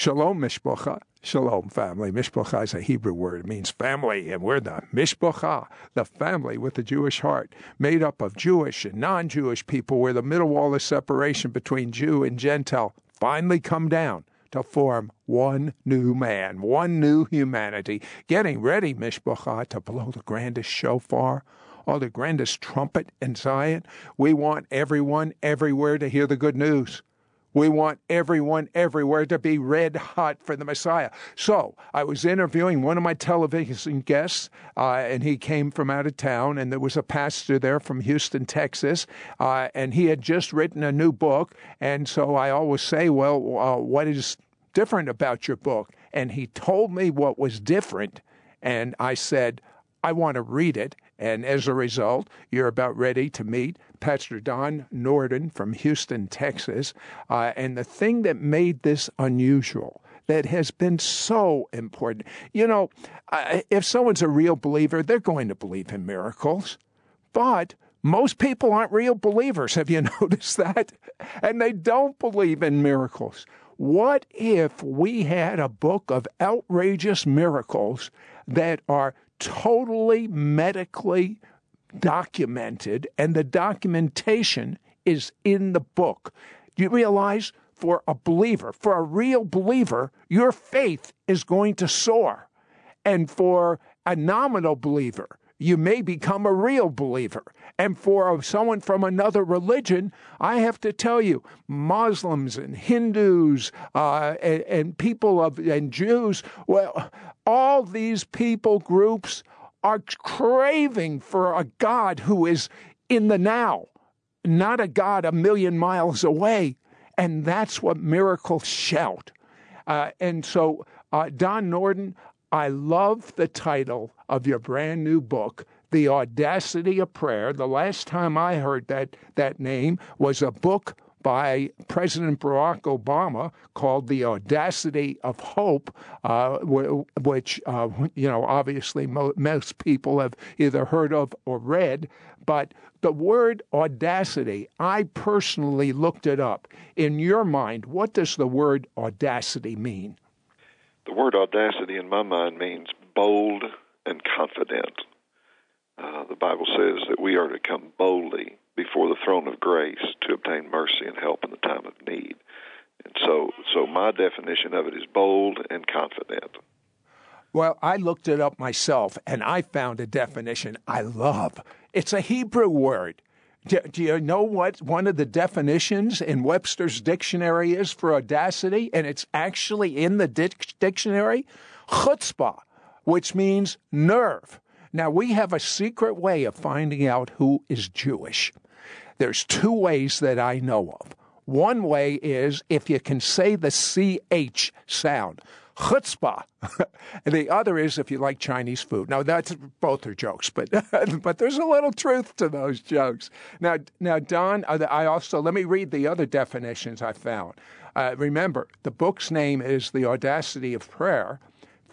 Shalom Mishpocha. Shalom, family. Mishpocha is a Hebrew word. It means family, and we're the Mishpocha, the family with the Jewish heart, made up of Jewish and non Jewish people, where the middle wall of separation between Jew and Gentile finally come down to form one new man, one new humanity, getting ready, Mishpocha, to blow the grandest shofar or the grandest trumpet in Zion. We want everyone everywhere to hear the good news. We want everyone everywhere to be red hot for the Messiah. So I was interviewing one of my television guests, uh, and he came from out of town, and there was a pastor there from Houston, Texas, uh, and he had just written a new book. And so I always say, Well, uh, what is different about your book? And he told me what was different. And I said, I want to read it. And as a result, you're about ready to meet Pastor Don Nordin from Houston, Texas. Uh, and the thing that made this unusual, that has been so important, you know, if someone's a real believer, they're going to believe in miracles. But most people aren't real believers. Have you noticed that? And they don't believe in miracles. What if we had a book of outrageous miracles that are totally medically documented, and the documentation is in the book. Do you realize for a believer, for a real believer, your faith is going to soar. And for a nominal believer, you may become a real believer. And for someone from another religion, I have to tell you, Muslims and Hindus uh, and, and people of and Jews, well, all these people groups are craving for a God who is in the now, not a God a million miles away. And that's what miracles shout. Uh, and so, uh, Don Nordin, I love the title of your brand new book, The Audacity of Prayer. The last time I heard that, that name was a book by President Barack Obama called The Audacity of Hope, uh, which, uh, you know, obviously most people have either heard of or read. But the word audacity, I personally looked it up. In your mind, what does the word audacity mean? The word audacity in my mind means bold and confident. Uh, the Bible says that we are to come boldly before the throne of grace to obtain mercy and help in the time of need. And so, so my definition of it is bold and confident. Well, I looked it up myself and I found a definition I love. It's a Hebrew word. Do, do, you know what one of the definitions in Webster's dictionary is for audacity? And it's actually in the dic- dictionary chutzpah, which means nerve. Now, we have a secret way of finding out who is Jewish. There's two ways that I know of. One way is if you can say the CH sound, chutzpah. the other is if you like Chinese food. Now, that's both are jokes, but but there's a little truth to those jokes. Now, now, Don, I also let me read the other definitions I found. Uh, remember, the book's name is The Audacity of Prayer,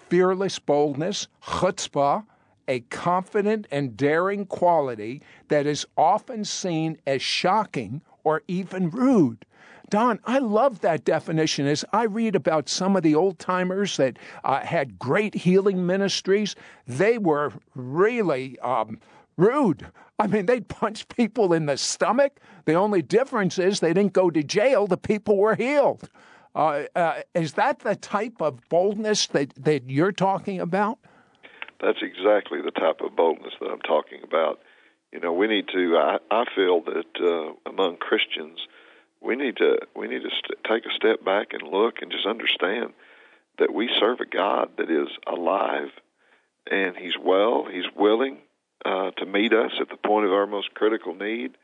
Fearless Boldness, Chutzpah, a confident and daring quality that is often seen as shocking or even rude. Don, I love that definition. As I read about some of the old timers that uh, had great healing ministries, they were really um, rude. I mean, they'd punch people in the stomach. The only difference is they didn't go to jail, the people were healed. Uh, uh, is that the type of boldness that, that you're talking about? that's exactly the type of boldness that I'm talking about. You know, we need to. I, I feel that uh, among Christians, we need to we need to st- take a step back and look and just understand that we serve a God that is alive, and He's well. He's willing uh, to meet us at the point of our most critical need,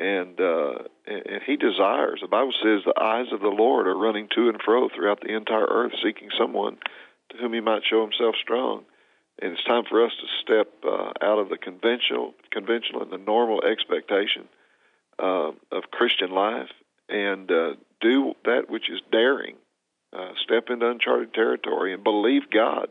and uh, and He desires. The Bible says the eyes of the Lord are running to and fro throughout the entire earth, seeking someone to whom He might show Himself strong and it's time for us to step uh, out of the conventional, conventional and the normal expectation uh, of Christian life and uh, do that which is daring. Uh, step into uncharted territory and believe God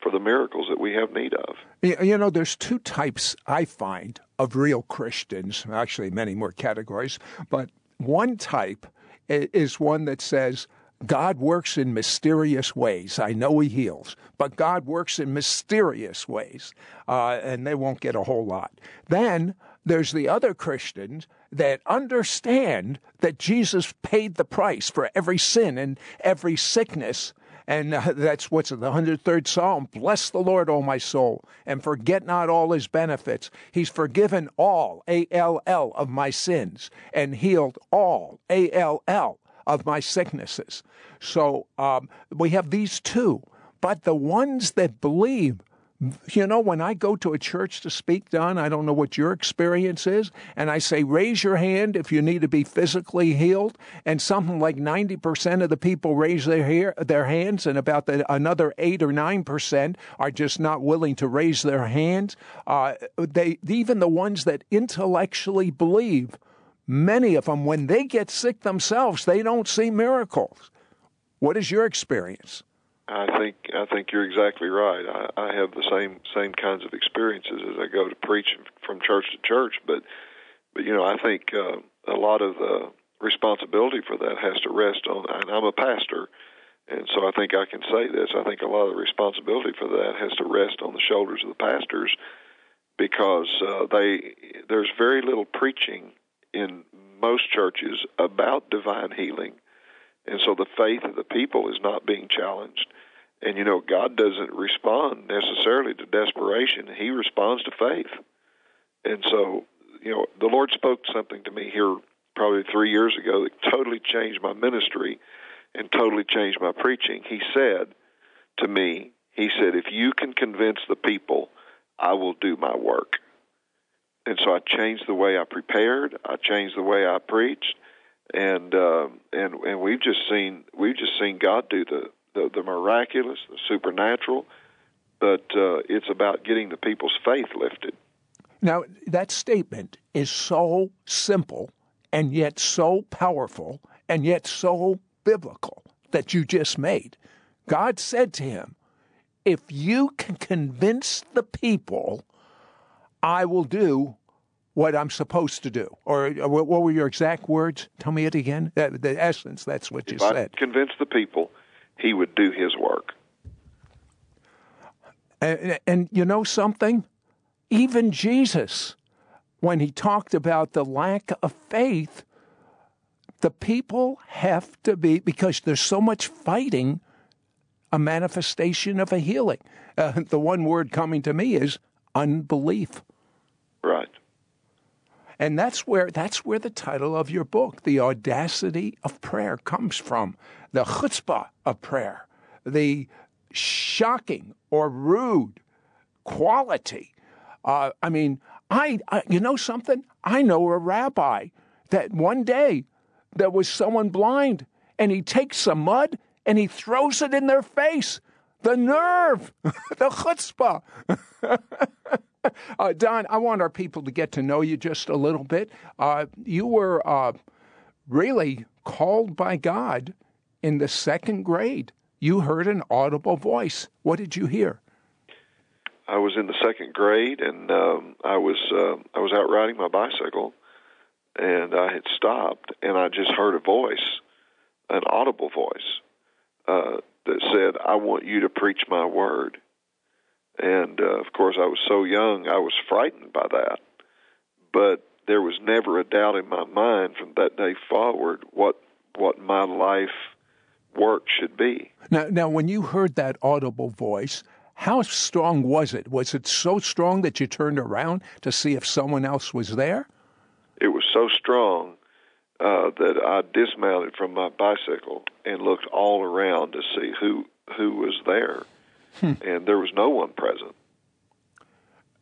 for the miracles that we have need of. You know, there's two types I find of real Christians. Actually, many more categories, but one type is one that says, God works in mysterious ways. I know He heals, but God works in mysterious ways, uh, and they won't get a whole lot. Then there's the other Christians that understand that Jesus paid the price for every sin and every sickness. And uh, that's what's the 103rd Psalm. Bless the Lord, O my soul, and forget not all his benefits. He's forgiven all, A L L, of my sins and healed all, A L L, of my sicknesses. So um, we have these two. But the ones that believe, you know, when I go to a church to speak, Don, I don't know what your experience is, and I say, raise your hand if you need to be physically healed, and something like 90% of the people raise their, hair, their hands, and about the, another 8 or 9% are just not willing to raise their hands. Uh, they, even the ones that intellectually believe, many of them, when they get sick themselves, they don't see miracles. What is your experience? I think I think you're exactly right. I, I have the same same kinds of experiences as I go to preach from church to church. But but you know I think uh, a lot of the responsibility for that has to rest on. And I'm a pastor, and so I think I can say this. I think a lot of the responsibility for that has to rest on the shoulders of the pastors because uh, they there's very little preaching in most churches about divine healing and so the faith of the people is not being challenged. And you know, God doesn't respond necessarily to desperation, He responds to faith. And so, you know, the Lord spoke something to me here probably three years ago that totally changed my ministry and totally changed my preaching. He said to me, He said, if you can convince the people, I will do my work. And so I changed the way I prepared, I changed the way I preached, and uh, and and we've just seen we've just seen God do the the, the miraculous, the supernatural, but uh, it's about getting the people's faith lifted. Now that statement is so simple and yet so powerful and yet so biblical that you just made. God said to him, "If you can convince the people, I will do what I'm supposed to do. Or, uh, what were your exact words? Tell me it again. The essence, that's what you if said. I convince the people, he would do his work. And, and you know something? Even Jesus, when he talked about the lack of faith, the people have to be, because there's so much fighting, a manifestation of a healing. Uh, the one word coming to me is unbelief. Right. And that's where that's where the title of your book, The Audacity of Prayer, comes from. The chutzpah of prayer, the shocking or rude quality. Uh, I mean, I, I you know something? I know a rabbi that one day there was someone blind and he takes some mud and he throws it in their face. The nerve, the chutzpah. uh, Don, I want our people to get to know you just a little bit. Uh, you were uh, really called by God in the second grade. You heard an audible voice. What did you hear? I was in the second grade, and um, I was uh, I was out riding my bicycle, and I had stopped, and I just heard a voice, an audible voice, uh, that said, "I want you to preach my word." And uh, of course, I was so young, I was frightened by that. But there was never a doubt in my mind from that day forward what what my life work should be. Now, now, when you heard that audible voice, how strong was it? Was it so strong that you turned around to see if someone else was there? It was so strong uh, that I dismounted from my bicycle and looked all around to see who who was there. Hmm. And there was no one present.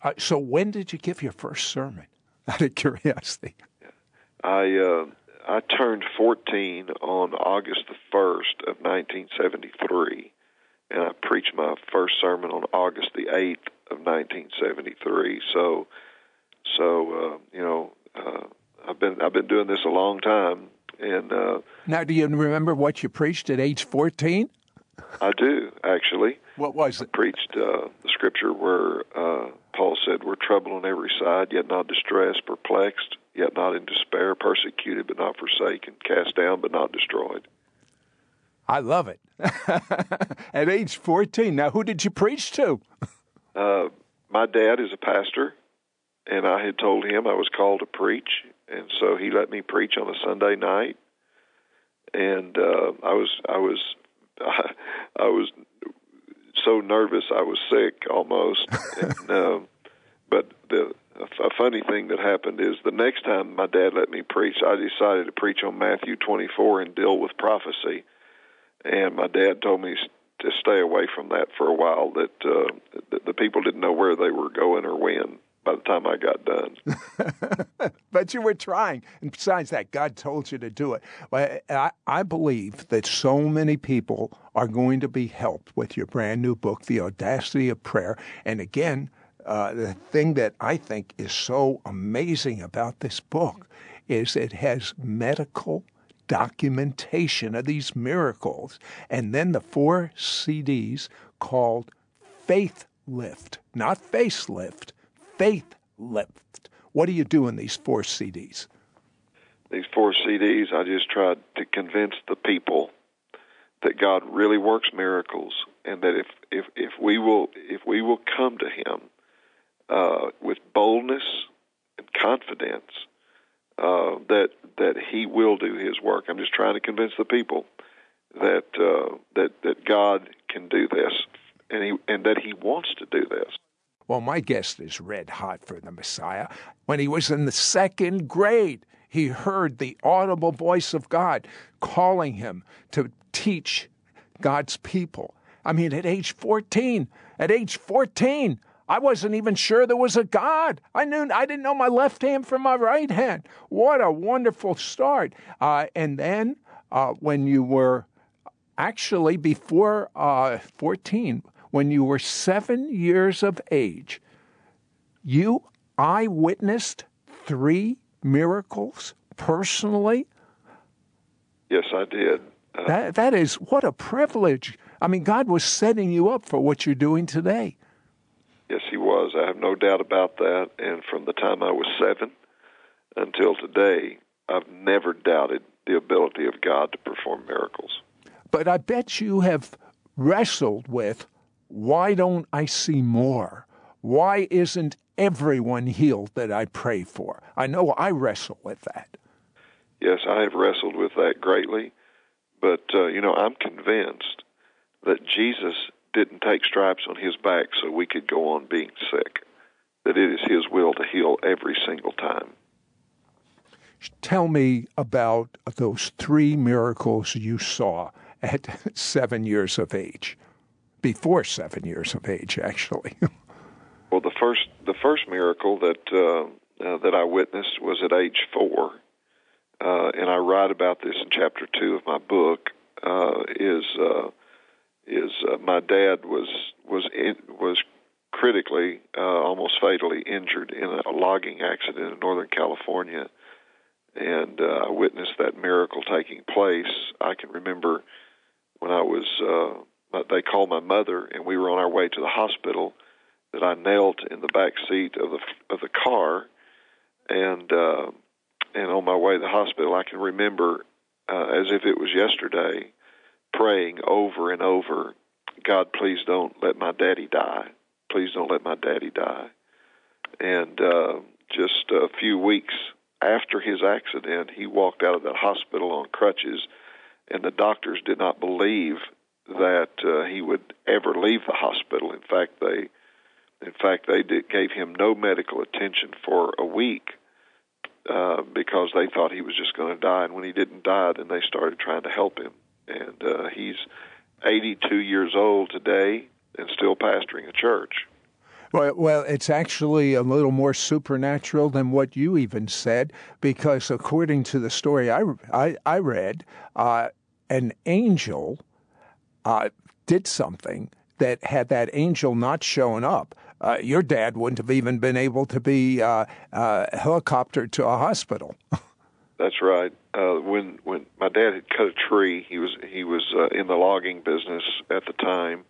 Uh, so when did you give your first sermon? Out of curiosity. I uh, I turned 14 on August the 1st of 1973, and I preached my first sermon on August the 8th of 1973. So, so uh, you know, uh, I've been I've been doing this a long time. And uh, now, do you remember what you preached at age 14? I do actually. What was it? I preached uh, the scripture where uh, Paul said, "We're troubled on every side, yet not distressed; perplexed, yet not in despair; persecuted, but not forsaken; cast down, but not destroyed." I love it. At age 14. Now, who did you preach to? Uh, my dad is a pastor, and I had told him I was called to preach, and so he let me preach on a Sunday night. And uh, I was, I was, I, I was so nervous I was sick almost. and, uh, but the a funny thing that happened is the next time my dad let me preach, I decided to preach on Matthew 24 and deal with prophecy. And my dad told me to stay away from that for a while. That uh, the, the people didn't know where they were going or when. By the time I got done, but you were trying, and besides that, God told you to do it. I, I believe that so many people are going to be helped with your brand new book, The Audacity of Prayer. And again, uh, the thing that I think is so amazing about this book is it has medical documentation of these miracles. And then the four CDs called Faith Lift, not Facelift, Faith Lift. What do you do in these four CDs? These four CDs, I just tried to convince the people that God really works miracles, and that if if if we will if we will come to Him uh, with boldness and confidence, uh, that that He will do His work. I'm just trying to convince the people that uh, that that God can do this, and He and that He wants to do this. Well, my guest is red hot for the Messiah. When he was in the second grade, he heard the audible voice of God calling him to teach God's people. I mean, at age 14, at age 14, I wasn't even sure there was a God. I knew I didn't know my left hand from my right hand. What a wonderful start! Uh, and then uh, when you were actually before uh, 14, when you were seven years of age, you eyewitnessed three miracles personally. Yes, I did. Uh, that that is what a privilege. I mean, God was setting you up for what you're doing today. Yes, he was. I have no doubt about that. And from the time I was seven until today, I've never doubted the ability of God to perform miracles. But I bet you have wrestled with why don't I see more? Why isn't everyone healed that I pray for? I know I wrestle with that. Yes, I have wrestled with that greatly. But, uh, you know, I'm convinced that Jesus didn't take stripes on his back so we could go on being sick. That it is his will to heal every single time. Tell me about those three miracles you saw at seven years of age. Before seven years of age, actually. well, the first the first miracle that uh, uh, that I witnessed was at age four, uh, and I write about this in chapter two of my book. Uh, is uh, is uh, my dad was was in, was critically, almost fatally injured in a logging accident in Northern California, and I witnessed that miracle taking place. I can remember when I was they called my mother, and we were on our way to the hospital. That I knelt in the back seat of the of the car, and uh, and on my way to the hospital, I can remember uh, as if it was yesterday praying over and over, God, please don't let my daddy die. Please don't let my daddy die. And uh, just a few weeks after his accident, he walked out of that hospital on crutches, and the doctors did not believe that uh, he would ever leave the hospital. In fact, they, in fact, they did, gave him no medical attention for a week uh, because they thought he was just going to die. And when he didn't die, then they started trying to help him and uh, he's 82 years old today and still pastoring a church. Well, well, it's actually a little more supernatural than what you even said, because according to the story I, I, I read, uh, an angel uh, did something that had that angel not shown up, uh, your dad wouldn't have even been able to be uh, uh, helicoptered to a hospital. That's right. Uh, when when my dad had cut a tree, he was he was uh, in the logging business at the time.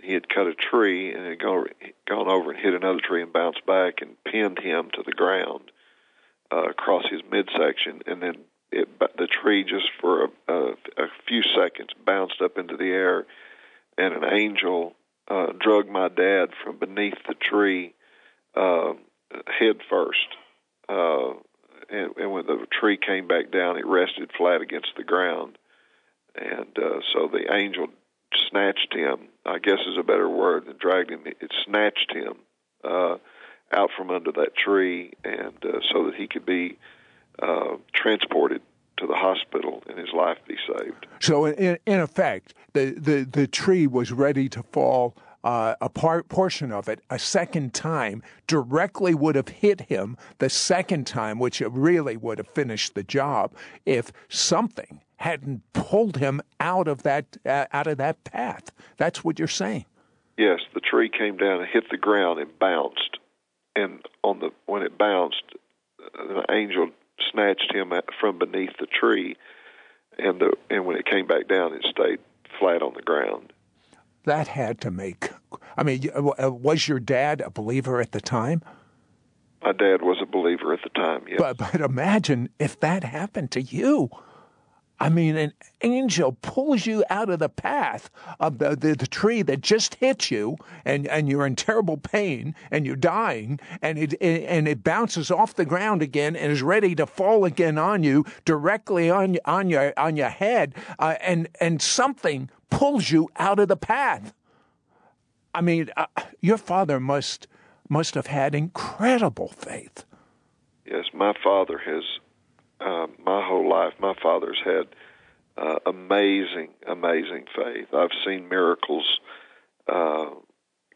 He had cut a tree and had gone gone over and hit another tree and bounced back and pinned him to the ground uh, across his midsection, and then it the tree just for a, a, a few seconds bounced up into the air, and an angel uh, drug my dad from beneath the tree uh, head first. Uh, and, and when the tree came back down, it rested flat against the ground. And uh, so the angel snatched him, I guess is a better word than dragged him. It snatched him uh, out from under that tree, and uh, so that he could be uh, transported to the hospital and his life be saved. So, in, in effect, the, the, the tree was ready to fall. Uh, a part portion of it a second time directly would have hit him the second time, which really would have finished the job if something hadn't pulled him out of that uh, out of that path. That's what you're saying. Yes, the tree came down and hit the ground and bounced, and on the when it bounced, an angel snatched him from beneath the tree, and the and when it came back down, it stayed flat on the ground. That had to make. I mean, uh, was your dad a believer at the time? My dad was a believer at the time. Yes. But but imagine if that happened to you. I mean, an angel pulls you out of the path of the, the, the, tree that just hit you, and, and you're in terrible pain, and you're dying, and it, it, and it bounces off the ground again and is ready to fall again on you, directly on on your on your head, uh, and and something pulls you out of the path. I mean, uh, your father must must have had incredible faith. Yes, my father has uh, my whole life, my father's had uh, amazing, amazing faith. I've seen miracles uh,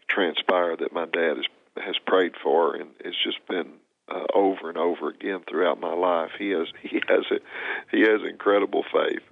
transpire that my dad has has prayed for, and it's just been uh, over and over again throughout my life. He has he has it, he has incredible faith.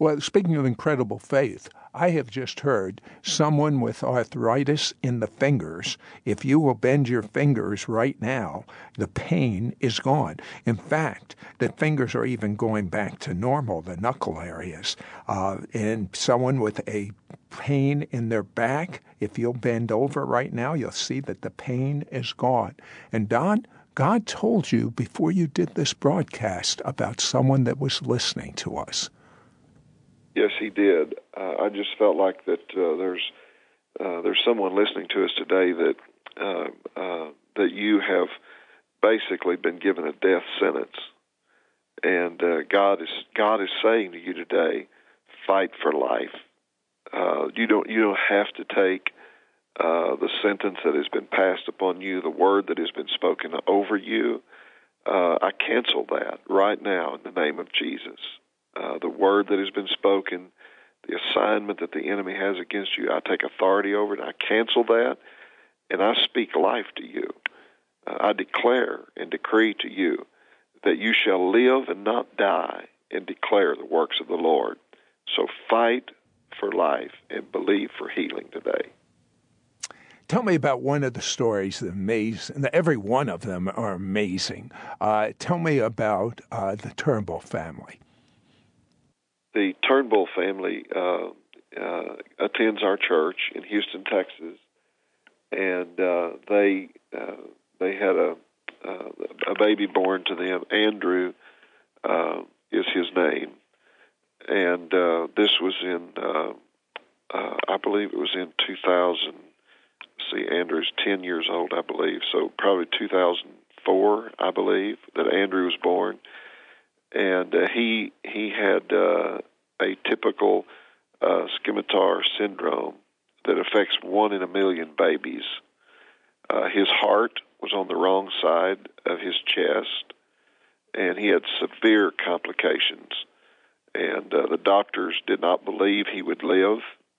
Well, speaking of incredible faith, I have just heard someone with arthritis in the fingers, if you will bend your fingers right now, the pain is gone. In fact, the fingers are even going back to normal, the knuckle areas. Uh, and someone with a pain in their back, if you'll bend over right now, you'll see that the pain is gone. And Don, God told you before you did this broadcast about someone that was listening to us. Yes, he did. Uh, I just felt like that uh, there's uh, there's someone listening to us today that uh, uh, that you have basically been given a death sentence, and uh, God is God is saying to you today, fight for life. Uh, you don't you don't have to take uh, the sentence that has been passed upon you, the word that has been spoken over you. Uh, I cancel that right now in the name of Jesus uh, the word that has been spoken, the assignment that the enemy has against you. I take authority over it. I cancel that, and I speak life to you. Uh, I declare and decree to you that you shall live and not die and declare the works of the Lord. So fight for life and believe for healing today. Tell me about one of the stories that amaze, and every one of them are amazing. Uh, tell me about uh, the Turnbull family the Turnbull family uh, uh, attends our church in Houston, Texas, and uh, they uh, they had a uh, a baby born to them. Andrew uh, is his name, and uh, this was in uh, uh, I believe it was in 2000. See, Andrew's 10 years old, I believe, so probably 2004, I believe, that Andrew was born and uh, he he had uh, a typical uh, scimitar syndrome that affects one in a million babies. Uh, his heart was on the wrong side of his chest, and he had severe complications. And uh, the doctors did not believe he would live.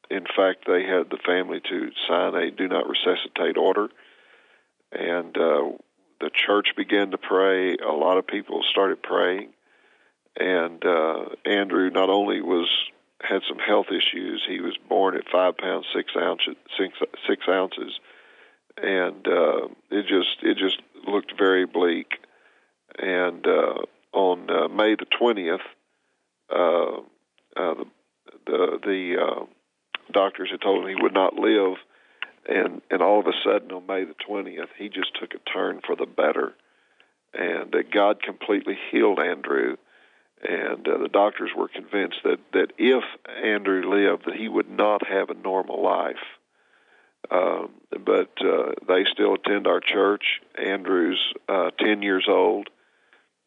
In fact, they had the family to sign a do not resuscitate order. And uh, the church began to pray. A lot of people started praying and uh, Andrew not only was had some health issues, he was born at five pounds six ounces, six, six ounces, and uh, it just it just looked very bleak. And uh, on uh, May the twentieth, uh, uh, the the, the uh, doctors had told him he would not live, and and all of a sudden on May the twentieth, he just took a turn for the better, and uh, God completely healed Andrew and uh, the doctors were convinced that that if Andrew lived, that he would not have a normal life. Um, but uh, they still attend our church. Andrew's uh, ten years old,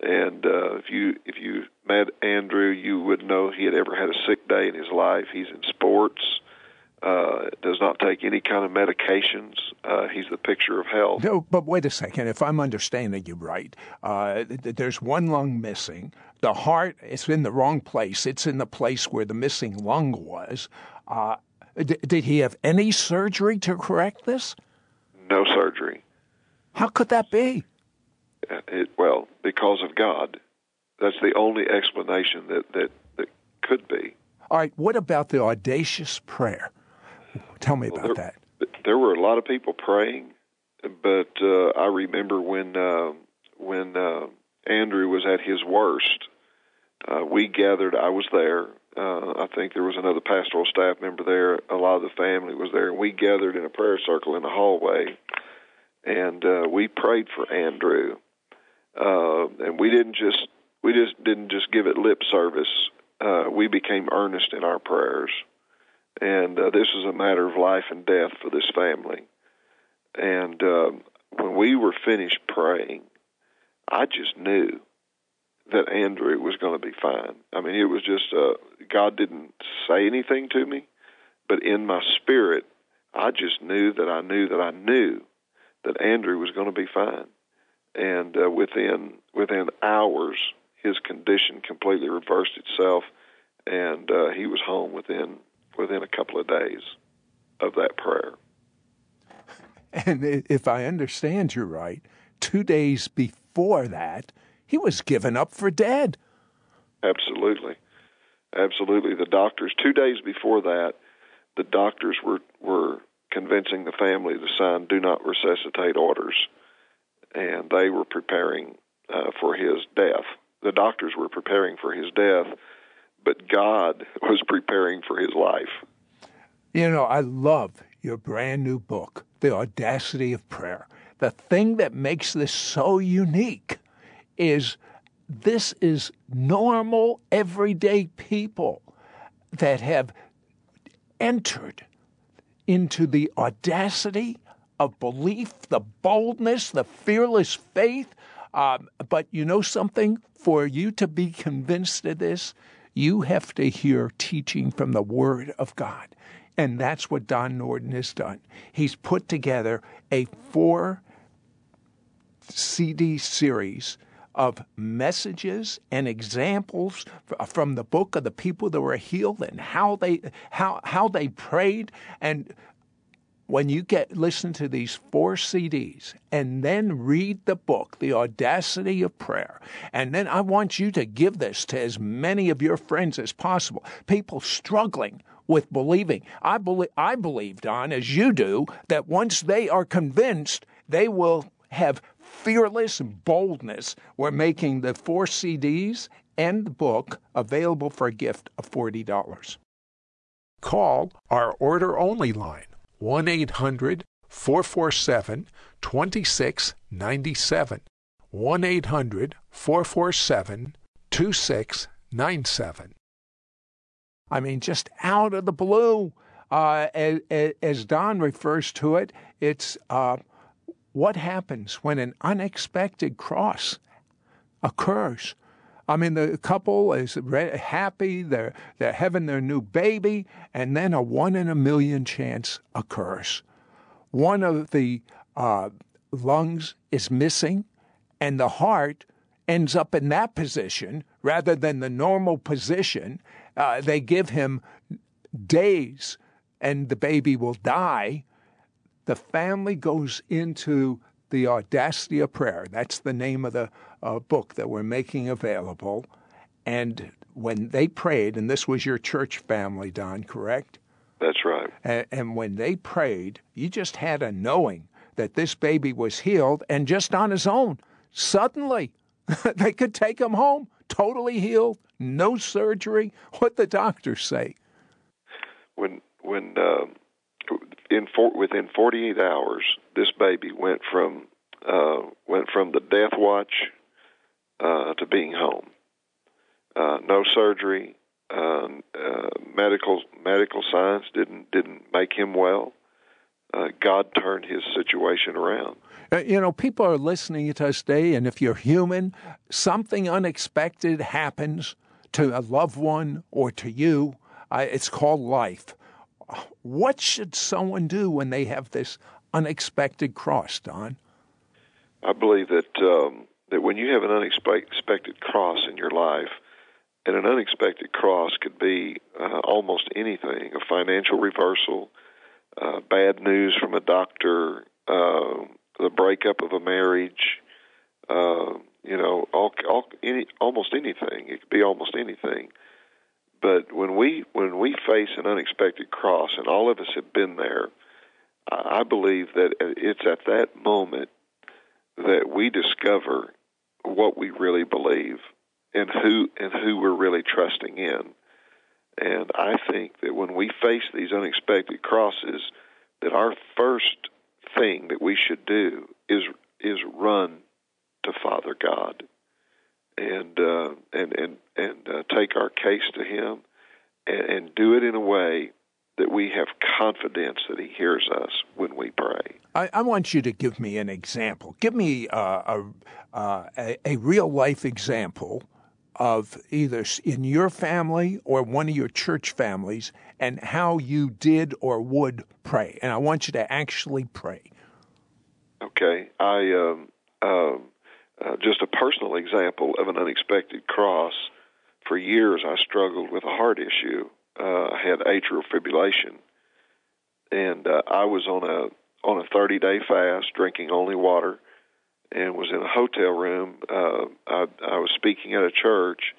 and uh, if you if you met Andrew, you would know he had ever had a sick day in his life. He's in sports. Uh, does not take any kind of medications. Uh, he's the picture of health. No, but wait a second. If I'm understanding you right, uh, th- there's one lung missing. The heart is in the wrong place. It's in the place where the missing lung was. Uh, d- did he have any surgery to correct this? No surgery. How could that be? Uh, it, well, because of God. That's the only explanation that, that, that could be. All right. What about the audacious prayer? Tell me about well, there, that. There were a lot of people praying, but uh, I remember when uh, when uh, Andrew was at his worst. Uh, we gathered. I was there. Uh, I think there was another pastoral staff member there. A lot of the family was there, and we gathered in a prayer circle in the hallway, and uh, we prayed for Andrew. Uh, and we didn't just we just didn't just give it lip service. Uh, we became earnest in our prayers and uh, this is a matter of life and death for this family. And um, when we were finished praying, I just knew that Andrew was going to be fine. I mean, it was just uh, God didn't say anything to me, but in my spirit, I just knew that I knew that I knew that Andrew was going to be fine. And uh, within within hours, his condition completely reversed itself, and uh, he was home within within a couple of days of that prayer. And if I understand you right, two days before that, he was given up for dead. Absolutely. Absolutely. The doctors, two days before that, the doctors were, were convincing the family to sign do not resuscitate orders, and they were preparing uh, for his death. The doctors were preparing for his death but God was preparing for his life. You know, I love your brand new book, The Audacity of Prayer. The thing that makes this so unique is this is normal, everyday people that have entered into the audacity of belief, the boldness, the fearless faith. Um, but you know something? For you to be convinced of this, you have to hear teaching from the Word of God. And that's what Don Nordin has done. He's put together a four CD series of messages and examples from the book of the people that were healed and how they how how they prayed and when you get listen to these four CDs and then read the book, The Audacity of Prayer, and then I want you to give this to as many of your friends as possible, people struggling with believing. I believe I believe, Don, as you do, that once they are convinced, they will have fearless boldness. We're making the four CDs and the book available for a gift of $40. Call our order only line 1 800 447 2697. 1 800 447 2697. I mean, just out of the blue. Uh, as, Don refers to it, it's uh, what happens when an unexpected cross occurs. I mean, the couple is happy, they're, they're having their new baby, and then a one in a million chance occurs. One of the uh, lungs is missing, and the heart ends up in that position rather than the normal position. Uh, they give him days, and the baby will die. The family goes into the Audacity of Prayer. That's the name of the uh, book that we're making available. And when they prayed, and this was your church family, Don, correct? That's right. And, and when they prayed, you just had a knowing that this baby was healed, and just on his own, suddenly they could take him home, totally healed, no surgery. What the doctors say? When when uh, in for, within 48 hours, this baby went from uh, went from the death watch uh, to being home. uh, no surgery. Um, uh, medical medical science didn't didn't make him well. Uh, God turned his situation around. Uh, you know, people are listening to us today, and if you're human, something unexpected happens to a loved one or to you. Uh, it's called life. What should someone do when they have this unexpected cross, Don? I believe that um, that when you have an unexpected cross in your life, and an unexpected cross could be uh, almost anything a financial reversal, uh, bad news from a doctor, uh, the breakup of a marriage, uh, you know, all, all, any, almost anything. It could be almost anything. But when we when we face an unexpected cross, and all of us have been there, I believe that it's at that moment that we discover what we really believe and who and who we're really trusting in. And I think that when we face these unexpected crosses, that our first thing that we should do is is run to Father God and uh, and and and uh, take our case to Him and, and do it in a way that we have confidence that He hears us when we pray. I, I want you to give me an example. Give me uh, a, uh, a, a real life example of either in your family or one of your church families and how you did or would pray. And I want you to actually pray. Okay. I um, um, uh, just a personal example of an unexpected cross. For years, I struggled with a heart issue. Uh, I had atrial fibrillation, and uh, I was on a on a 30 day fast, drinking only water, and was in a hotel room. Uh, I, I was speaking at a church,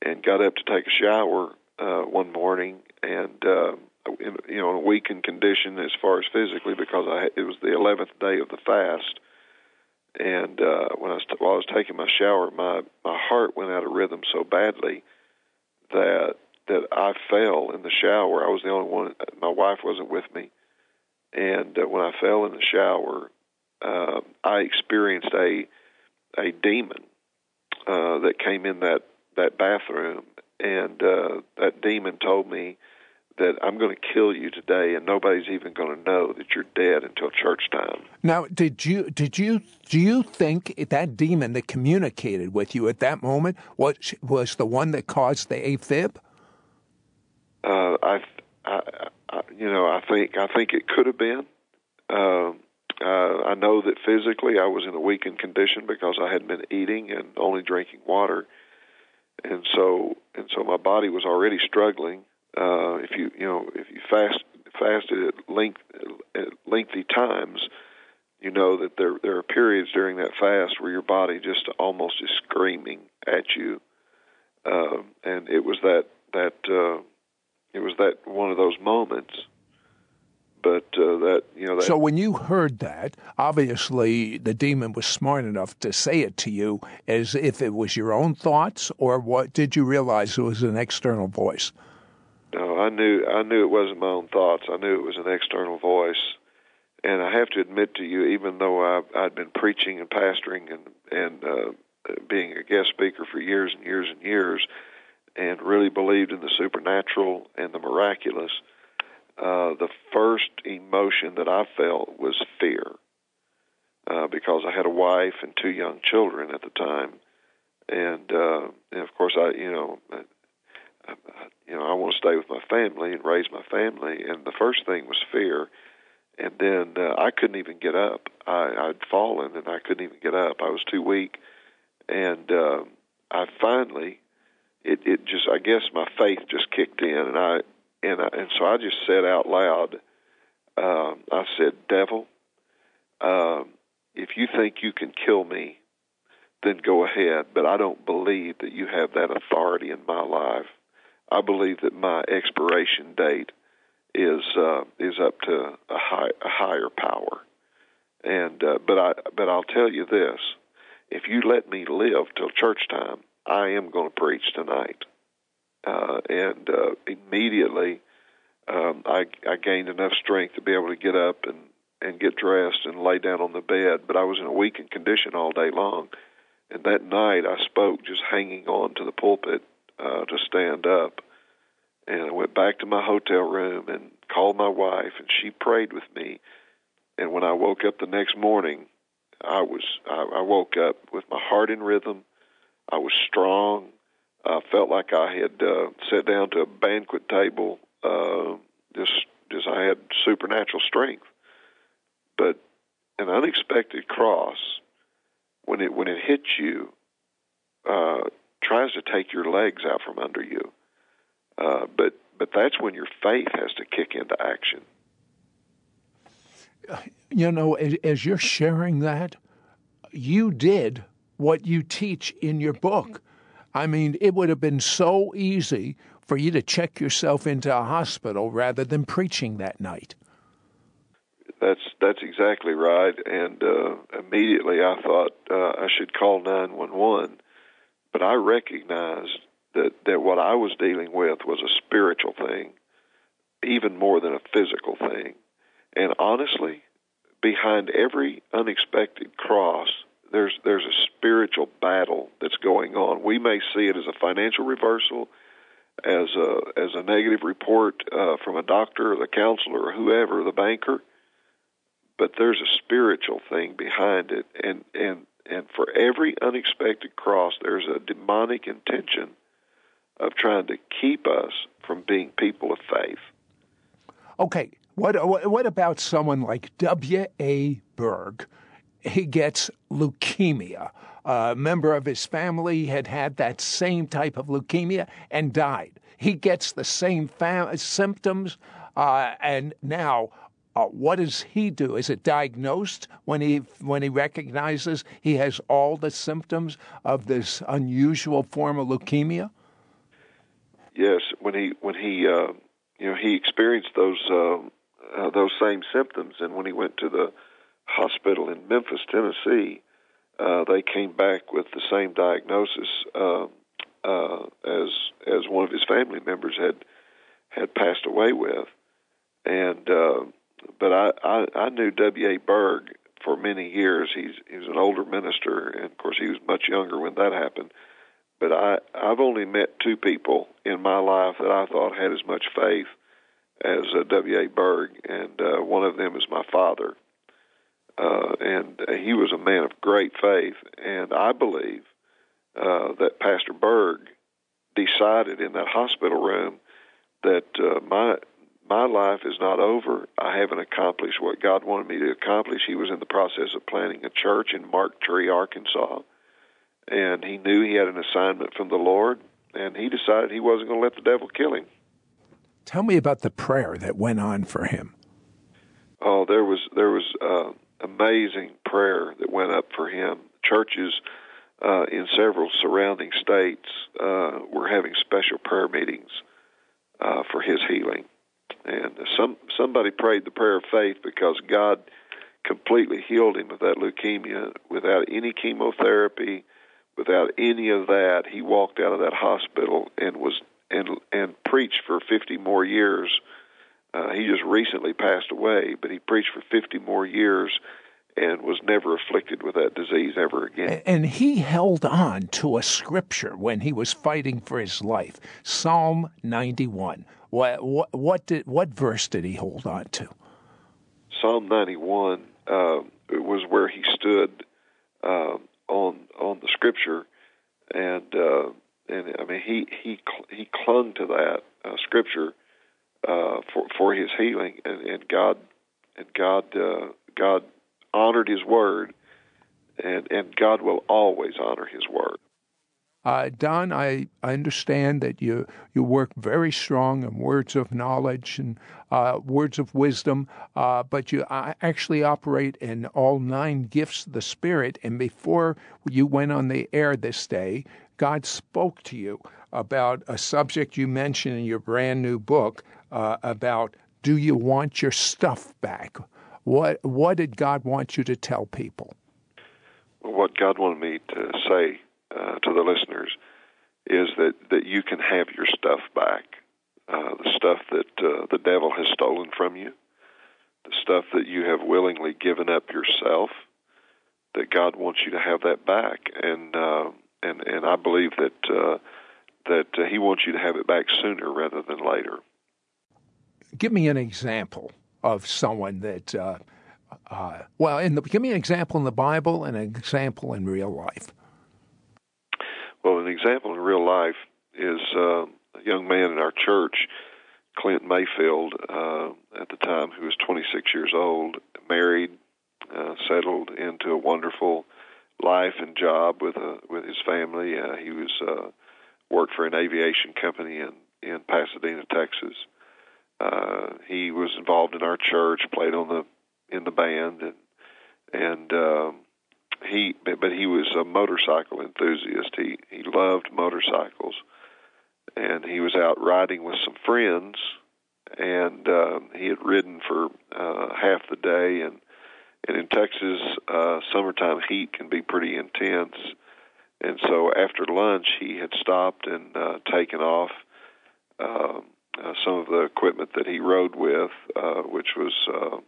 and got up to take a shower uh, one morning, and uh, in, you know, in a weakened condition as far as physically because I it was the 11th day of the fast, and uh, when I was t- while I was taking my shower, my my heart went out of rhythm so badly that that I fell in the shower. I was the only one. My wife wasn't with me, and uh, when I fell in the shower, uh, I experienced a a demon uh, that came in that that bathroom, and uh, that demon told me that I'm going to kill you today, and nobody's even going to know that you're dead until church time. Now, did you did you do you think that demon that communicated with you at that moment was was the one that caused the AFib? Uh, I, I, I, you know, I think I think it could have been. Uh, uh, I know that physically I was in a weakened condition because I hadn't been eating and only drinking water, and so and so my body was already struggling uh, if you you know if you fast fasted at length at lengthy times, you know that there there are periods during that fast where your body just almost is screaming at you, uh, and it was that that uh, it was that one of those moments. But uh, that you know. That, so when you heard that, obviously the demon was smart enough to say it to you as if it was your own thoughts, or what? Did you realize it was an external voice? No, I knew I knew it wasn't my own thoughts. I knew it was an external voice, and I have to admit to you, even though I, I'd been preaching and pastoring and and uh, being a guest speaker for years and years and years, and really believed in the supernatural and the miraculous, uh, the first emotion that I felt was fear, uh, because I had a wife and two young children at the time, and, uh, and of course I, you know, you know, I want to stay with my family and raise my family. And the first thing was fear. And then uh, I couldn't even get up. I, I'd fallen and I couldn't even get up. I was too weak. And uh, I finally, it, it just, I guess my faith just kicked in. And I, and, I, and so I just said out loud, um, I said, Devil, um, if you think you can kill me, then go ahead. But I don't believe that you have that authority in my life. I believe that my expiration date is uh, is up to a, high, a higher power. And uh, but I but I'll tell you this: if you let me live till church time, I am going to preach tonight. Uh, and uh, immediately, um, I, I gained enough strength to be able to get up and and get dressed and lay down on the bed. But I was in a weakened condition all day long. And that night, I spoke just hanging on to the pulpit uh, to stand up. And I went back to my hotel room and called my wife, and she prayed with me. And when I woke up the next morning, I was I, I woke up with my heart in rhythm. I was strong. I felt like I had uh, sat down to a banquet table. Uh, just just I had supernatural strength. But an unexpected cross, when it when it hits you, uh, tries to take your legs out from under you. Uh, but but that's when your faith has to kick into action. You know, as, as you're sharing that, you did what you teach in your book. I mean, it would have been so easy for you to check yourself into a hospital rather than preaching that night. That's that's exactly right. And uh, immediately I thought uh, I should call nine one one, but I recognized that that what I was dealing with was a spiritual thing, even more than a physical thing. And honestly, behind every unexpected cross, there's there's a spiritual battle that's going on. We may see it as a financial reversal, as a as a negative report uh, from a doctor or the counselor or whoever, the banker but there's a spiritual thing behind it and and and for every unexpected cross there's a demonic intention of trying to keep us from being people of faith. Okay what what about someone like W.A. Berg? He gets leukemia. A member of his family had had that same type of leukemia and died. He gets the same fam- symptoms uh, and now uh, what does he do? Is it diagnosed when he when he recognizes he has all the symptoms of this unusual form of leukemia? Yes, when he when he uh, you know he experienced those uh, uh, those same symptoms, and when he went to the hospital in Memphis, Tennessee, uh, they came back with the same diagnosis uh, as as one of his family members had had passed away with, and but I, I, I knew W. A. Berg for many years. He's he was an older minister, and of course he was much younger when that happened. But I I've only met two people in my life that I thought had as much faith as uh, W. A. Berg, and uh, one of them is my father. Uh, and uh, he was a man of great faith, and I believe uh, that Pastor Berg decided in that hospital room that uh, my my life is not over. I haven't accomplished what God wanted me to accomplish. He was in the process of planting a church in Marked Tree, Arkansas, and he knew he had an assignment from the Lord, and he decided he wasn't going to let the devil kill him. Tell me about the prayer that went on for him. Oh, there was there was uh, amazing prayer that went up for him. Churches uh, in several surrounding states uh, were having special prayer meetings uh, for his healing and some somebody prayed the prayer of faith because God completely healed him of that leukemia without any chemotherapy, without any of that. He walked out of that hospital and was and and preached for 50 more years. Uh, he just recently passed away, but he preached for 50 more years and was never afflicted with that disease ever again. And he held on to a scripture when he was fighting for his life. Psalm 91. What what did what verse did he hold on to? Psalm 91 uh, was where he stood uh, on on the scripture, and uh, and I mean he he he clung to that uh, scripture uh, for for his healing, and, and God and God uh, God honored His word, and and God will always honor His word. Uh, Don, I, I understand that you, you work very strong in words of knowledge and uh, words of wisdom, uh, but you actually operate in all nine gifts of the Spirit. And before you went on the air this day, God spoke to you about a subject you mentioned in your brand new book uh, about do you want your stuff back? What, what did God want you to tell people? What God wanted me to say uh, to the listeners is that that you can have your stuff back, uh, the stuff that uh, the devil has stolen from you, the stuff that you have willingly given up yourself. That God wants you to have that back, and uh, and and I believe that uh, that uh, He wants you to have it back sooner rather than later. Give me an example of someone that. Uh, uh, well, in the, give me an example in the Bible and an example in real life. Well, an example in real life is uh, a young man in our church, Clint Mayfield, uh, at the time, who was 26 years old, married, uh, settled into a wonderful life and job with a with his family. Uh, he was uh, worked for an aviation company in in Pasadena, Texas. Uh, he was involved in our church, played on the in the band, and and um, he but he was a motorcycle enthusiast. He he loved motorcycles, and he was out riding with some friends, and uh, he had ridden for uh, half the day, and and in Texas, uh, summertime heat can be pretty intense. And so after lunch, he had stopped and uh, taken off uh, uh, some of the equipment that he rode with, uh, which was uh,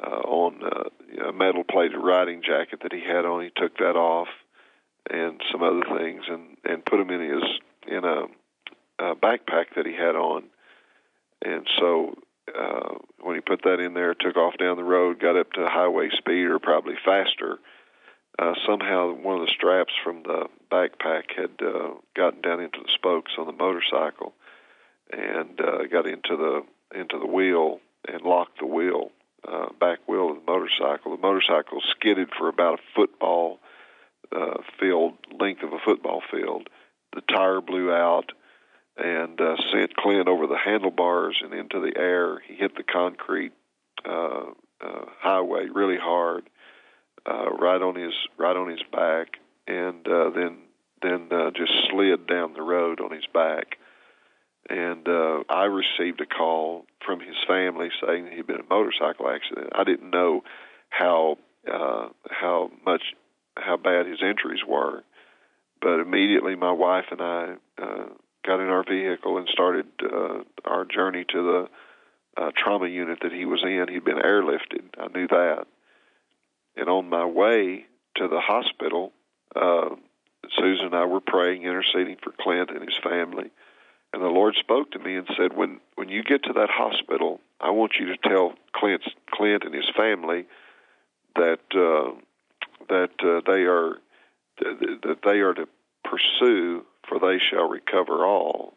uh, on uh, a metal plated riding jacket that he had on. He took that off and some other things and, and put them in his in a, a backpack that he had on. And so uh, when he put that in there, took off down the road, got up to highway speed or probably faster. Uh, somehow, one of the straps from the backpack had uh, gotten down into the spokes on the motorcycle and uh, got into the into the wheel and locked the wheel, uh, back wheel of the motorcycle. The motorcycle skidded for about a football uh, field length of a football field. The tire blew out and uh, sent Clint over the handlebars and into the air. He hit the concrete uh, uh, highway really hard, uh, right on his right on his back, and uh, then then uh, just slid down the road on his back. And uh, I received a call from his family saying he'd been in a motorcycle accident. I didn't know how uh, how much how bad his injuries were, but immediately my wife and I uh, got in our vehicle and started uh, our journey to the uh, trauma unit that he was in. He'd been airlifted. I knew that. And on my way to the hospital, uh, Susan and I were praying, interceding for Clint and his family. And the Lord spoke to me and said, "When when you get to that hospital, I want you to tell Clint's, Clint and his family that uh, that uh, they are that they are to pursue for they shall recover all.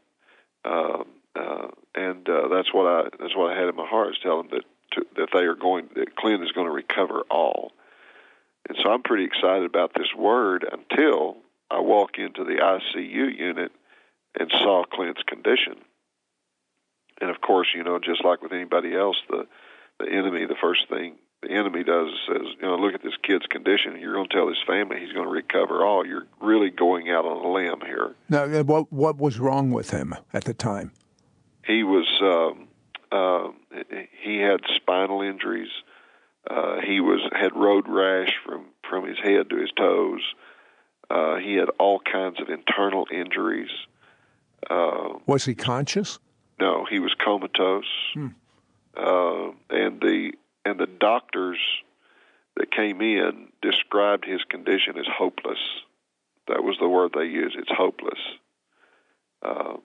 Uh, uh, and uh, that's what I that's what I had in my heart is tell them that to, that they are going that Clint is going to recover all. And so I'm pretty excited about this word until I walk into the ICU unit and saw Clint's condition. And of course, you know, just like with anybody else, the the enemy, the first thing the enemy does is says, you know, look at this kid's condition. You're going to tell his family he's going to recover all. You're really going out on a limb here. Now, uh, what what was wrong with him at the time? He was um, uh, he had spinal injuries. Uh, he was had road rash from from his head to his toes. Uh, he had all kinds of internal injuries. Uh, was he conscious? No, he was comatose. Hmm. Uh, and the and the doctors that came in described his condition as hopeless. That was the word they used. It's hopeless. Uh,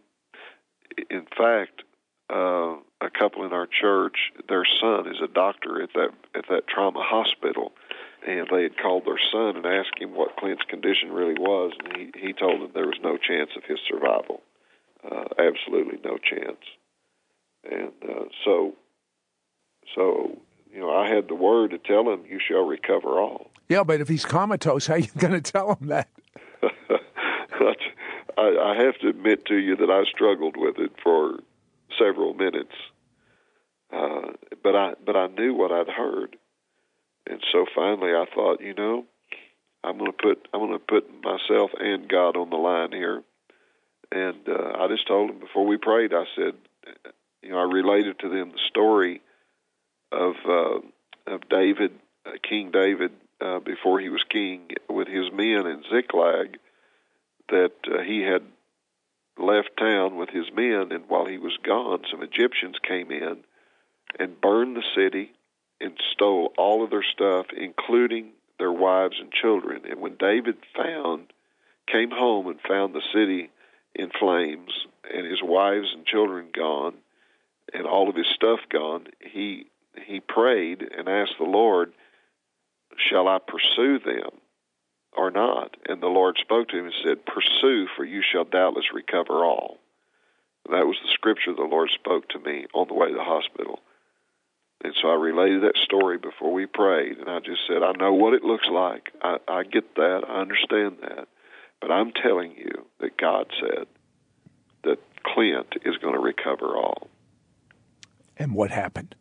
in fact, uh, a couple in our church, their son is a doctor at that at that trauma hospital, and they had called their son and asked him what Clint's condition really was, and he he told them there was no chance of his survival, uh, absolutely no chance, and uh, so so you know, I had the word to tell him, "You shall recover all." Yeah, but if he's comatose, how are you going to tell him that? I, I have to admit to you that I struggled with it for several minutes, uh, but I but I knew what I'd heard, and so finally I thought, you know, I'm going to put I'm going to put myself and God on the line here, and uh, I just told them before we prayed. I said, you know, I related to them the story of uh, of David, uh, King David, uh, before he was king, with his men in Ziklag, that uh, he had left town with his men, and while he was gone, some Egyptians came in and burned the city and stole all of their stuff, including their wives and children. And when David found, came home and found the city in flames and his wives and children gone and all of his stuff gone, he he prayed and asked the Lord, "Shall I pursue them or not?" And the Lord spoke to him and said, "Pursue, for you shall doubtless recover all." And that was the scripture the Lord spoke to me on the way to the hospital. And so I related that story before we prayed, and I just said, I know what it looks like. I, I get that. I understand that. But I'm telling you that God said that Clint is going to recover all. And what happened?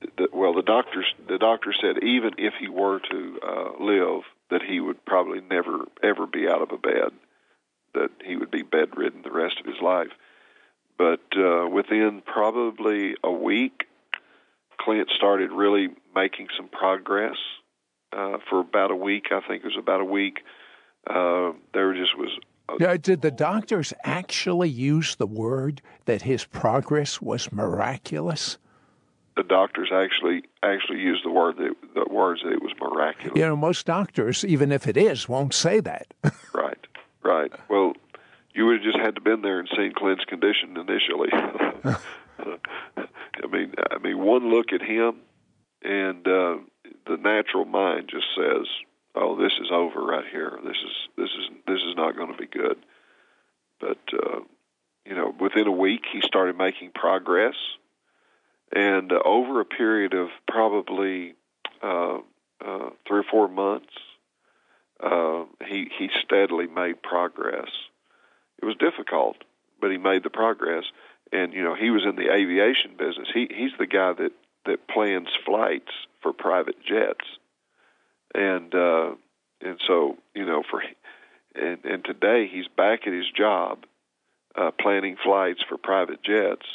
The, well, the doctors the doctor said even if he were to uh, live, that he would probably never ever be out of a bed, that he would be bedridden the rest of his life. But uh, within probably a week, Clint started really making some progress. Uh, for about a week, I think it was about a week. Uh, there just was. Yeah, did the doctors actually use the word that his progress was miraculous? The doctors actually actually used the word that, the words that it was miraculous. You know, most doctors, even if it is, won't say that. right, right. Well, you would have just had to been there and seen Clint's condition initially. I mean, I mean, one look at him, and uh, the natural mind just says, "Oh, this is over right here. This is this is this is not going to be good." But uh, you know, within a week, he started making progress, and uh, over a period of probably uh, uh, three or four months, uh, he he steadily made progress. It was difficult, but he made the progress and you know he was in the aviation business. He he's the guy that that plans flights for private jets, and uh, and so you know for and and today he's back at his job, uh, planning flights for private jets.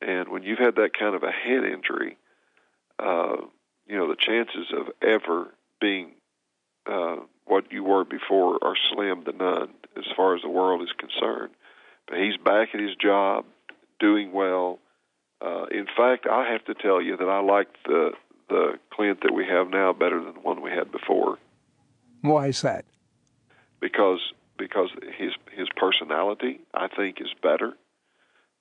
And when you've had that kind of a head injury, uh, you know the chances of ever being uh, what you were before are slim to none as far as the world is concerned. But he's back at his job doing well. Uh, in fact, I have to tell you that I like the the Clint that we have now better than the one we had before. Why is that? Because because his his personality, I think, is better.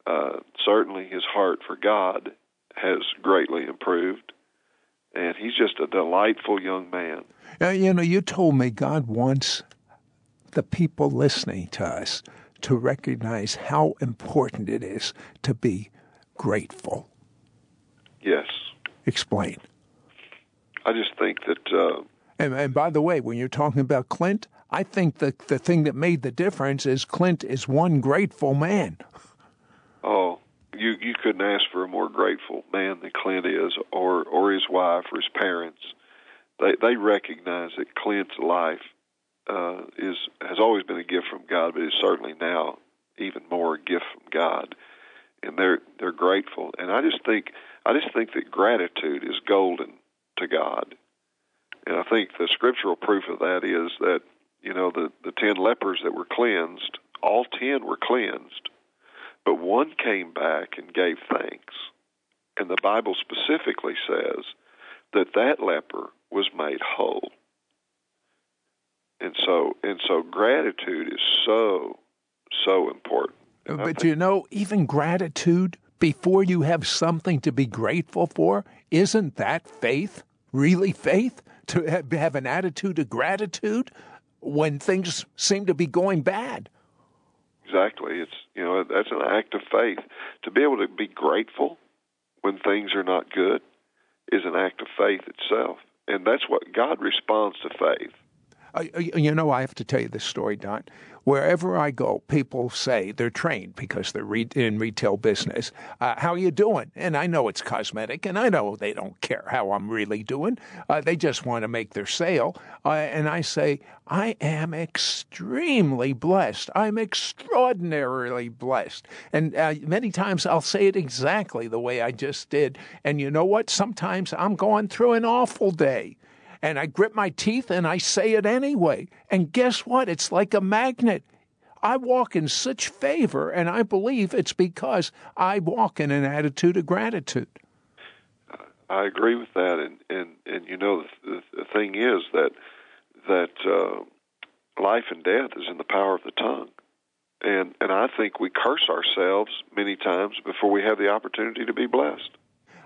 Uh, certainly, his heart for God has greatly improved, and he's just a delightful young man. Uh, you know, you told me God wants the people listening to us to recognize how important it is to be grateful. Yes. Explain. I just think that. Uh, and, and by the way, when you're talking about Clint, I think the the thing that made the difference is Clint is one grateful man. Oh, you you couldn't ask for a more grateful man than Clint is, or or his wife, or his parents. They they recognize that Clint's life uh, is has always been a gift from God, but is certainly now even more a gift from God, and they're they're grateful. And I just think I just think that gratitude is golden to God, and I think the scriptural proof of that is that you know the the ten lepers that were cleansed, all ten were cleansed, but one came back and gave thanks, and the Bible specifically says that that leper was made whole. And so and so gratitude is so so important. But do you know, even gratitude before you have something to be grateful for, isn't that faith? Really faith? To have an attitude of gratitude when things seem to be going bad. Exactly. It's you know that's an act of faith. To be able to be grateful when things are not good is an act of faith itself, and that's what God responds to faith. Uh, you know, I have to tell you this story, Don. Wherever I go, people say they're trained because they're re- in retail business. Uh, how are you doing? And I know it's cosmetic, and I know they don't care how I'm really doing. Uh, they just want to make their sale. Uh, and I say, I am extremely blessed. I'm extraordinarily blessed. And uh, many times I'll say it exactly the way I just did. And you know what? Sometimes I'm going through an awful day and I grip my teeth and I say it anyway. And guess what? It's like a magnet. I walk in such favor, and I believe it's because I walk in an attitude of gratitude. I agree with that, and and and you know the, the thing is that that uh, life and death is in the power of the tongue, and and I think we curse ourselves many times before we have the opportunity to be blessed.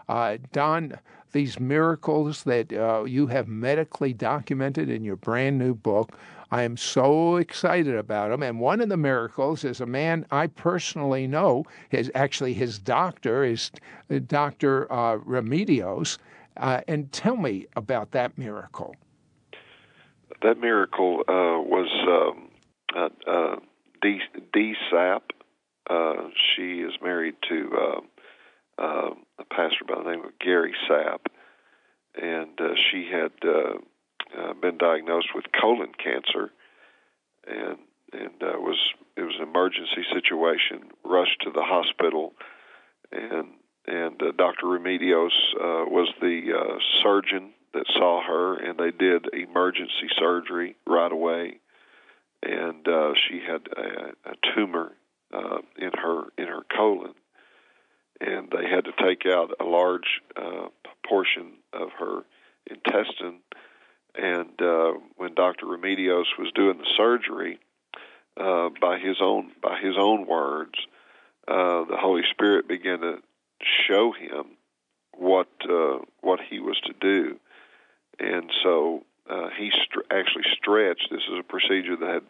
Uh, Don, these miracles that uh, you have medically documented in your brand new book, I am so excited about them. And one of the miracles is a man I personally know. His actually his doctor is uh, Doctor uh, Remedios. Uh, and tell me about that miracle. That miracle uh, was um, uh, Dee, Dee Sapp. She is married to uh, a pastor by the name of Gary Sapp, and uh, she had uh, uh, been diagnosed with colon cancer, and and uh, was it was an emergency situation. Rushed to the hospital, and and uh, Dr. Remedios uh, was the uh, surgeon that saw her, and they did emergency surgery right away. And uh, she had a, a tumor uh, in her in her colon, and they had to take out a large uh, portion of her intestine. And uh, when Dr. Remedios was doing the surgery, uh, by his own by his own words, uh, the Holy Spirit began to show him what uh, what he was to do, and so uh, he st- actually stretched. This is a procedure that had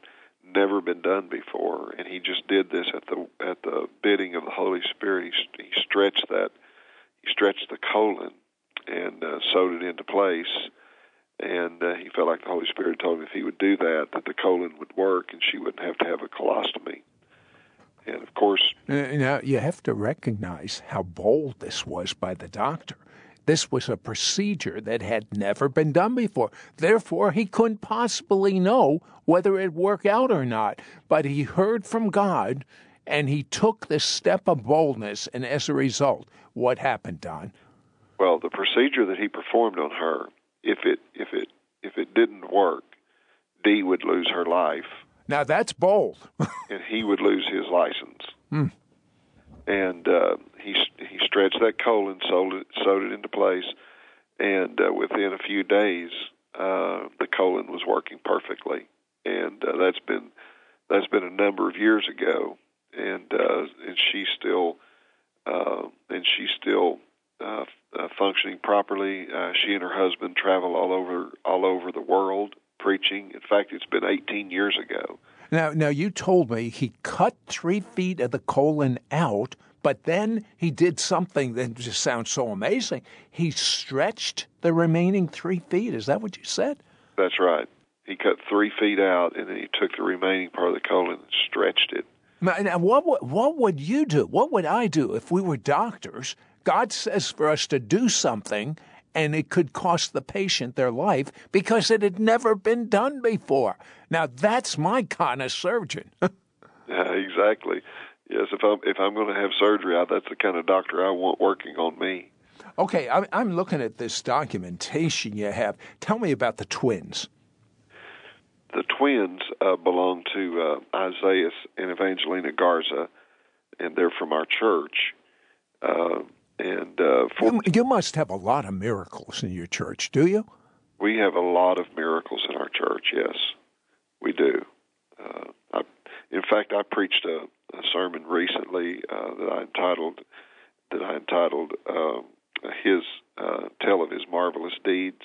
never been done before, and he just did this at the at the bidding of the Holy Spirit. He, he stretched that he stretched the colon and uh, sewed it into place. And uh, he felt like the Holy Spirit told him if he would do that, that the colon would work and she wouldn't have to have a colostomy. And of course, now you have to recognize how bold this was by the doctor. This was a procedure that had never been done before. Therefore, he couldn't possibly know whether it worked out or not. But he heard from God and he took this step of boldness. And as a result, what happened, Don? Well, the procedure that he performed on her, if it if it if it didn't work, Dee would lose her life now that's bold. and he would lose his license. Hmm. And uh, he he stretched that colon, sewed it, sewed it into place, and uh, within a few days, uh, the colon was working perfectly. And uh, that's been that's been a number of years ago, and uh, and she's still uh, and she's still uh, uh, functioning properly. Uh, she and her husband travel all over all over the world preaching. In fact, it's been 18 years ago. Now, now you told me he cut three feet of the colon out, but then he did something that just sounds so amazing. He stretched the remaining three feet. Is that what you said? That's right. He cut three feet out, and then he took the remaining part of the colon and stretched it. Now, what would, what would you do? What would I do if we were doctors? God says for us to do something, and it could cost the patient their life because it had never been done before. Now that's my kind of surgeon. yeah, exactly. Yes, if I'm if I'm going to have surgery, that's the kind of doctor I want working on me. Okay, I'm looking at this documentation you have. Tell me about the twins. The twins uh, belong to uh, Isaiah and Evangelina Garza, and they're from our church. Uh, and uh, for, you, you must have a lot of miracles in your church, do you? We have a lot of miracles in our church. Yes, we do. Uh, I, in fact, I preached a, a sermon recently uh, that I entitled that I entitled uh, his uh, tell of his marvelous deeds,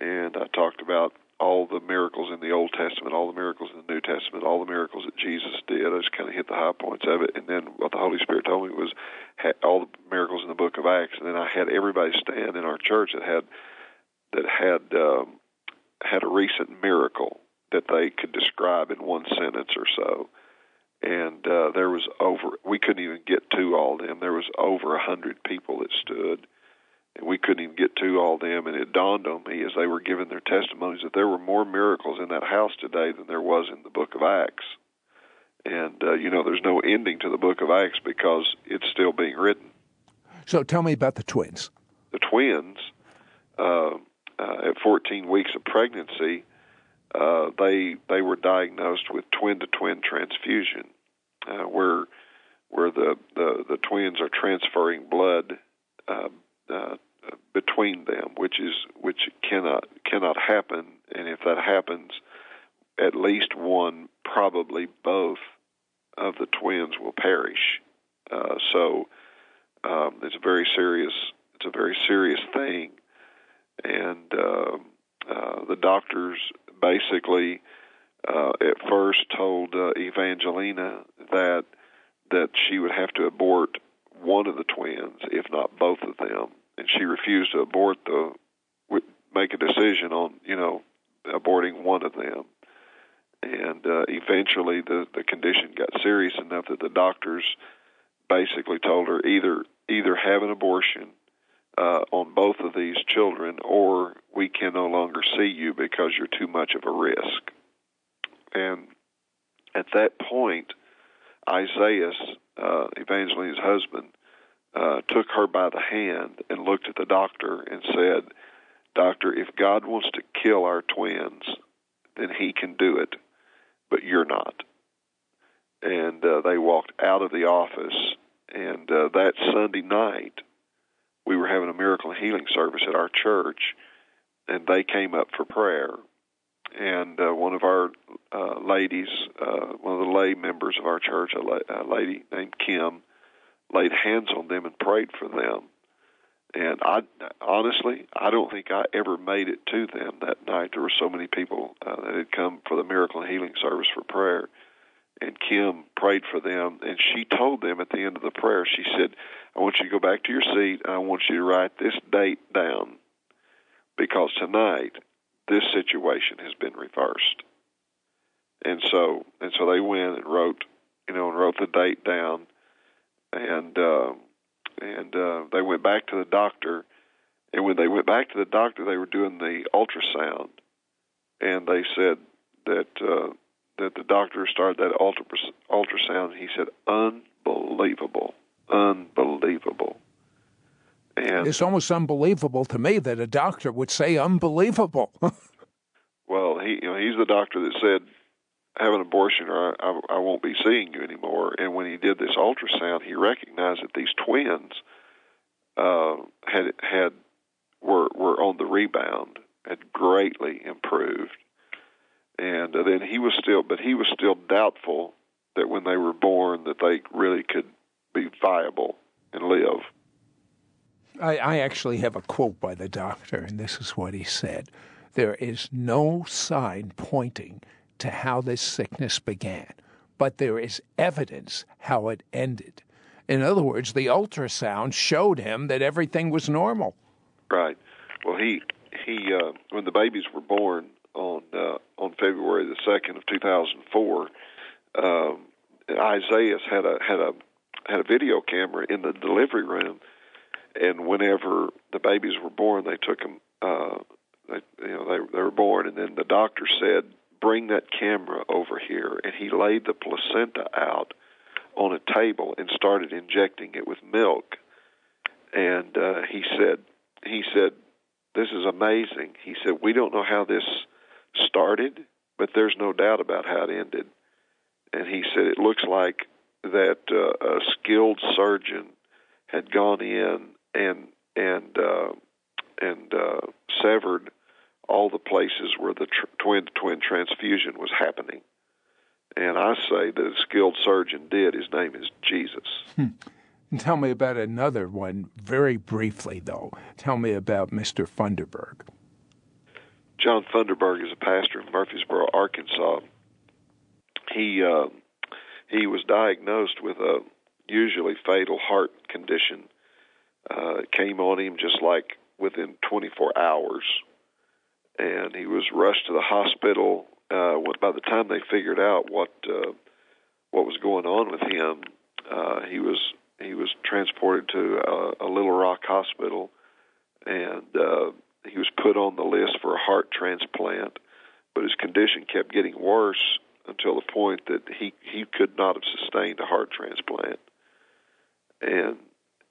and I talked about all the miracles in the Old Testament, all the miracles in the New Testament, all the miracles that Jesus did. I just kind of hit the high points of it, and then what the Holy Spirit told me was all the miracles in the Book of Acts, and then I had everybody stand in our church that had that had um, had a recent miracle that they could describe in one sentence or so. And uh, there was over, we couldn't even get to all of them. There was over a hundred people that stood and we couldn't even get to all them. And it dawned on me as they were giving their testimonies that there were more miracles in that house today than there was in the Book of Acts. And uh, you know, there's no ending to the Book of Acts because it's still being written. So tell me about the twins. The twins, uh, uh, at 14 weeks of pregnancy, uh, they they were diagnosed with twin to twin transfusion, uh, where where the, the the twins are transferring blood uh, uh, between them, which is which cannot cannot happen. And if that happens, at least one, probably both, of the twins will perish. Uh, so um, it's a very serious it's a very serious thing, and uh, uh, the doctors basically uh, at first told uh, Evangelina that that she would have to abort one of the twins, if not both of them, and she refused to abort the make a decision on you know aborting one of them. And uh, eventually, the the condition got serious enough that the doctors basically told her either either have an abortion uh, on both of these children, or we can no longer see you because you're too much of a risk. And at that point, Isaiah, uh, Evangelina's husband, uh, took her by the hand and looked at the doctor and said, Doctor, if God wants to kill our twins, then he can do it, but you're not. And uh, they walked out of the office, and uh, that Sunday night, we were having a miracle and healing service at our church, and they came up for prayer. And uh, one of our uh, ladies, uh, one of the lay members of our church, a, la- a lady named Kim, laid hands on them and prayed for them. And I honestly, I don't think I ever made it to them that night. There were so many people uh, that had come for the miracle and healing service for prayer. And Kim prayed for them, and she told them at the end of the prayer, she said, I want you to go back to your seat, and I want you to write this date down because tonight this situation has been reversed. And so, and so they went and wrote, you know, and wrote the date down, and uh, and uh, they went back to the doctor. And when they went back to the doctor, they were doing the ultrasound, and they said that uh, that the doctor started that ultra, ultrasound. He said, "Unbelievable, unbelievable." And it's almost unbelievable to me that a doctor would say unbelievable. well, he you know he's the doctor that said have an abortion or I, I, I won't be seeing you anymore. And when he did this ultrasound, he recognized that these twins uh, had had were were on the rebound, had greatly improved, and uh, then he was still, but he was still doubtful that when they were born that they really could be viable and live. I, actually have a quote by the doctor, and this is what he said. There is no sign pointing to how this sickness began, but there is evidence how it ended. In other words, the ultrasound showed him that everything was normal. Right. Well, he he uh, when the babies were born on uh, on February the second of two thousand four, um, Isaiah had a had a had a video camera in the delivery room, and whenever the babies were born, they took them. Uh, they, you know, they they were born, and then the doctor said bring that camera over here. And he laid the placenta out on a table and started injecting it with milk. And uh, he said, he said, this is amazing. He said, we don't know how this started, but there's no doubt about how it ended. And he said, it looks like that uh, a skilled surgeon had gone in and and uh, and uh, severed all the places where the tr- twin to twin transfusion was happening. And I say that a skilled surgeon did. His name is Jesus. Hmm. Tell me about another one, very briefly, though. Tell me about Mr. Funderburg. John Funderburg is a pastor in Murfreesboro, Arkansas. He uh, he was diagnosed with a usually fatal heart condition. Uh, it came on him just like within 24 hours and he was rushed to the hospital. Uh, by the time they figured out what uh, what was going on with him, uh, he was he was transported to a, a Little Rock hospital, and uh, he was put on the list for a heart transplant. But his condition kept getting worse until the point that he he could not have sustained a heart transplant, and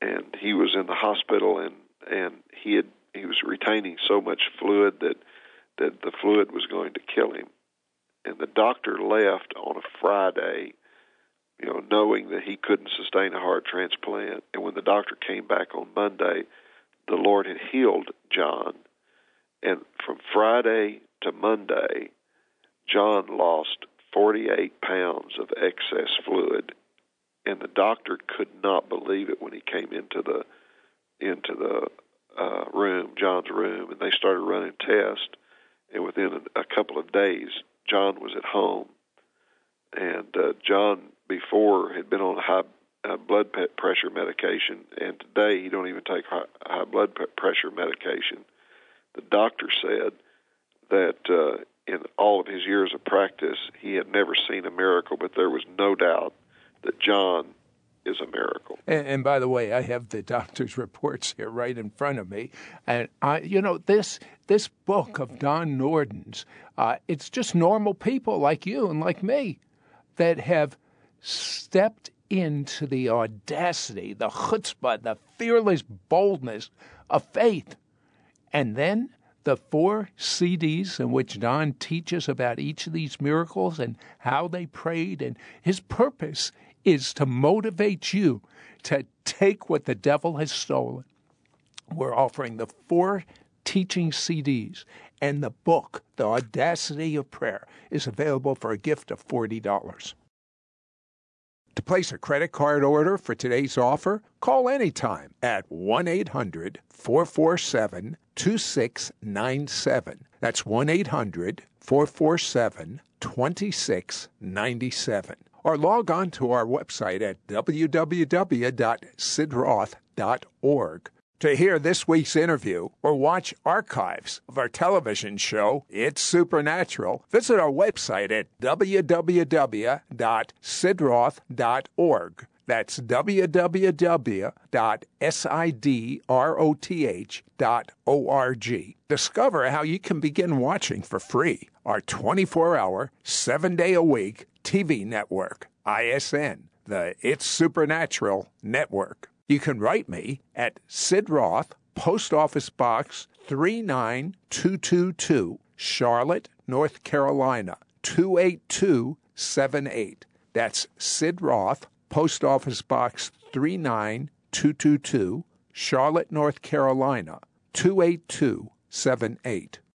and he was in the hospital and and he had he was retaining so much fluid that that the fluid was going to kill him. And the doctor left on a Friday, you know, knowing that he couldn't sustain a heart transplant. And when the doctor came back on Monday, the Lord had healed John. And from Friday to Monday, John lost 48 pounds of excess fluid, and the doctor could not believe it when he came into the into the uh, room, John's room, and they started running tests. And within a, couple of days, John was at home, and uh, John before had been on high uh, blood pressure medication, and today he don't even take high, high blood pressure medication. The doctor said that uh, in all of his years of practice, he had never seen a miracle, but there was no doubt that John is a miracle. And, and, by the way, I have the doctor's reports here right in front of me, and I, you know, this this book of Don Nordin's, uh, it's just normal people like you and like me that have stepped into the audacity, the chutzpah, the fearless boldness of faith, and then the four CDs in which Don teaches about each of these miracles and how they prayed. And his purpose is to motivate you to take what the devil has stolen. We're offering the four teaching CDs, and the book, The Audacity of Prayer, is available for a gift of $40. To place a credit card order for today's offer, call anytime at 1 800 447 2697. That's 1 800 447 2697. Or log on to our website at www.sidroth.org. To hear this week's interview or watch archives of our television show, It's Supernatural, visit our website at www.sidroth.org. That's www.sidroth.org. Discover how you can begin watching for free our 24 hour, 7 day a week TV network, ISN, the It's Supernatural Network. You can write me at Sid Roth, Post Office Box 39222, Charlotte, North Carolina 28278. That's Sid Roth, Post Office Box 39222, Charlotte, North Carolina 28278.